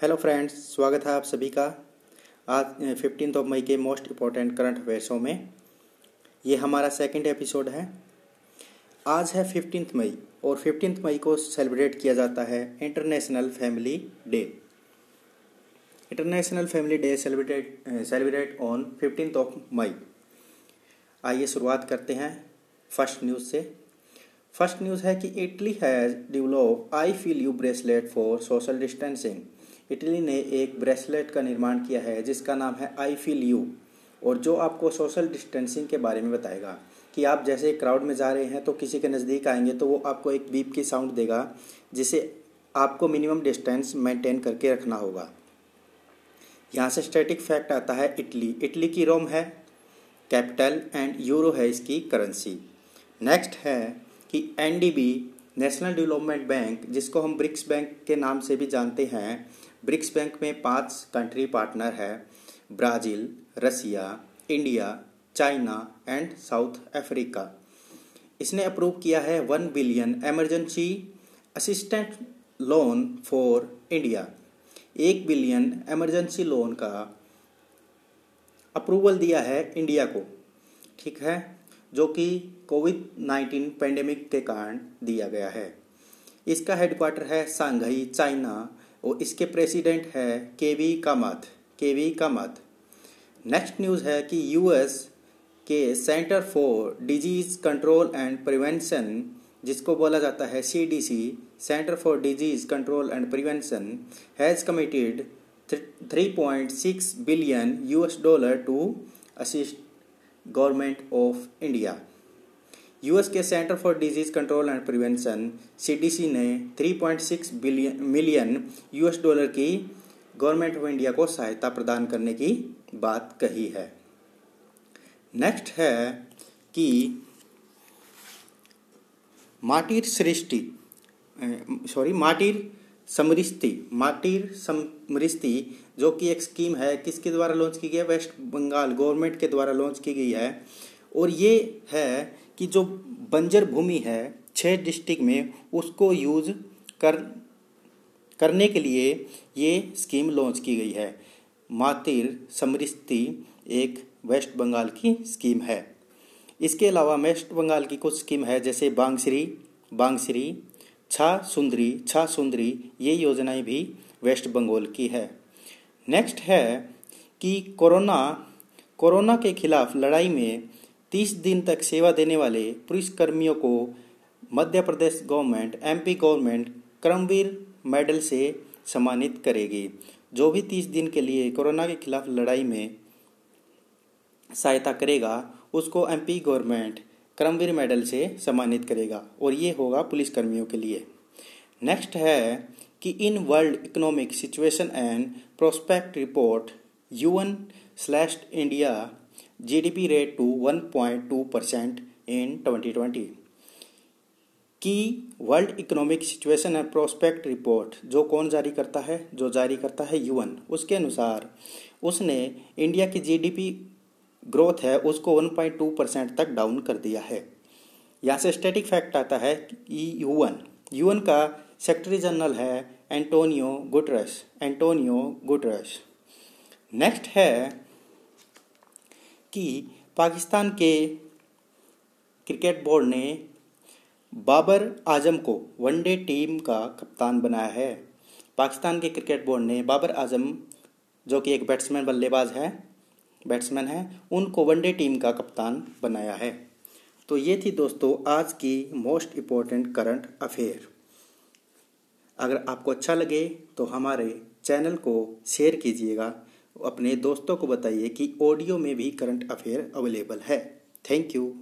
Hello friends स्वागत है आप सभी का। आज फिफ्टीन ऑफ़ मई के मोस्ट इंपॉर्टेंट करंट अफेयर्सों में। ये हमारा सेकंड एपिसोड है। आज है फिफ्टीन मई और फिफ्टीन मई को सेलिब्रेट किया जाता है international family day international family day celebrate celebrate on fifteen of May आइए शुरुआत करते हैं फ़र्स्ट न्यूज़ से। फ़र्स्ट न्यूज़ है कि Italy has develop I feel you bracelet for social distancing Italy ने एक ब्रेसलेट का निर्माण किया है, जिसका नाम है आई फील यू, और जो आपको सोशल डिस्टेंसिंग के बारे में बताएगा कि आप जैसे क्राउड में जा रहे हैं तो किसी के नज़दीक आएँगे तो वो आपको एक बीप की साउंड देगा, जिसे आपको मिनिमम डिस्टेंस मेंटेन करके रखना होगा। यहाँ से स्टैटिक फैक्ट आता है इटली। इटली की रोम है, कैपिटल, एंड यूरो है इसकी करेंसी। नेक्स्ट है कि एनडीबी, नेशनल डेवलपमेंट बैंक, जिसको हम ब्रिक्स बैंक के नाम से भी जानते हैं ब्रिक्स बैंक में पाँच कंट्री पार्टनर है, Brazil, Russia, India, China and South Africa. इसने अप्रूव किया है one billion emergency assistant loan for India एक बिलियन एमरजेंसी लोन का अप्रूवल दिया है इंडिया को, ठीक है? जो कि कोविड नाइन्टीन पेंडेमिक के कारण दिया गया है। इसका हेडक्वार्टर है सांघई, चाइना। और इसके प्रेसिडेंट है के वी कामत के वी कामत। नेक्स्ट न्यूज़ है कि यूएस के centre for disease control and prevention जिसको बोला जाता है C D C centre for disease control and prevention has committed three point six billion US dollar to assist government of India US के centre for disease control and prevention, CDC, ने 3.6 billion million US dollar की government of India को सहायता प्रदान करने की बात कही है। नेक्स्ट है कि माटिर सृष्टि सॉरी माटिर समृष्टि माटिर समृष्टि जो कि एक स्कीम है, किसके द्वारा लॉन्च की गई है? वेस्ट बंगाल गवर्नमेंट के द्वारा लॉन्च की गई है। और ये है कि जो बंजर भूमि है छः डिस्ट्रिक्ट में, उसको यूज़ कर, करने के लिए ये स्कीम लॉन्च की गई है। मातिर समृष्टि एक वेस्ट बंगाल की स्कीम है। इसके अलावा वेस्ट बंगाल की कुछ स्कीम है, जैसे बांगश्री बांगश्री छा सुंदरी छा सुंदरी ये योजनाएँ भी वेस्ट बंगाल की है। नेक्स्ट है कि कोरोना कोरोना के खिलाफ लड़ाई में तीस दिन तक सेवा देने वाले पुलिस कर्मियों को Madhya Pradesh government MP government, Karamveer medal से सम्मानित करेगी। जो भी तीस दिन के लिए कोरोना के खिलाफ लड़ाई में सहायता करेगा, उसको एमपी गवर्नमेंट, क्रमवीर मेडल से सम्मानित करेगा और ये होगा पुलिस कर्मियों के लिए। नेक्स्ट है कि in world economic situation and prospect report UN slash India GDP rate to 1.2 percent in 2020 की world economic situation and prospect report जो कौन जारी करता है? जो जारी करता है यूएन उसके अनुसार, उसने इंडिया की जीडीपी ग्रोथ है, उसको 1.2 परसेंट तक डाउन कर दिया है। यहाँ से स्टैटिक फैक्ट आता है कि यूएन यूएन का सेक्रेटरी जनरल है Antonio Guterres Antonio Guterres next है कि पाकिस्तान के क्रिकेट बोर्ड ने बाबर आज़म को वनडे टीम का कप्तान बनाया है। पाकिस्तान के क्रिकेट बोर्ड ने बाबर आज़म, जो कि एक बैट्समैन, बल्लेबाज है, बैट्समैन है, उनको वनडे टीम का कप्तान बनाया है। तो ये थी दोस्तों आज की मोस्ट इम्पोर्टेंट करंट अफेयर। अगर आपको अच्छा लगे तो हमारे चैनल को शेयर कीजिएगा। अपने दोस्तों को बताइए कि ऑडियो में भी करंट अफेयर अवेलेबल है। Thank you.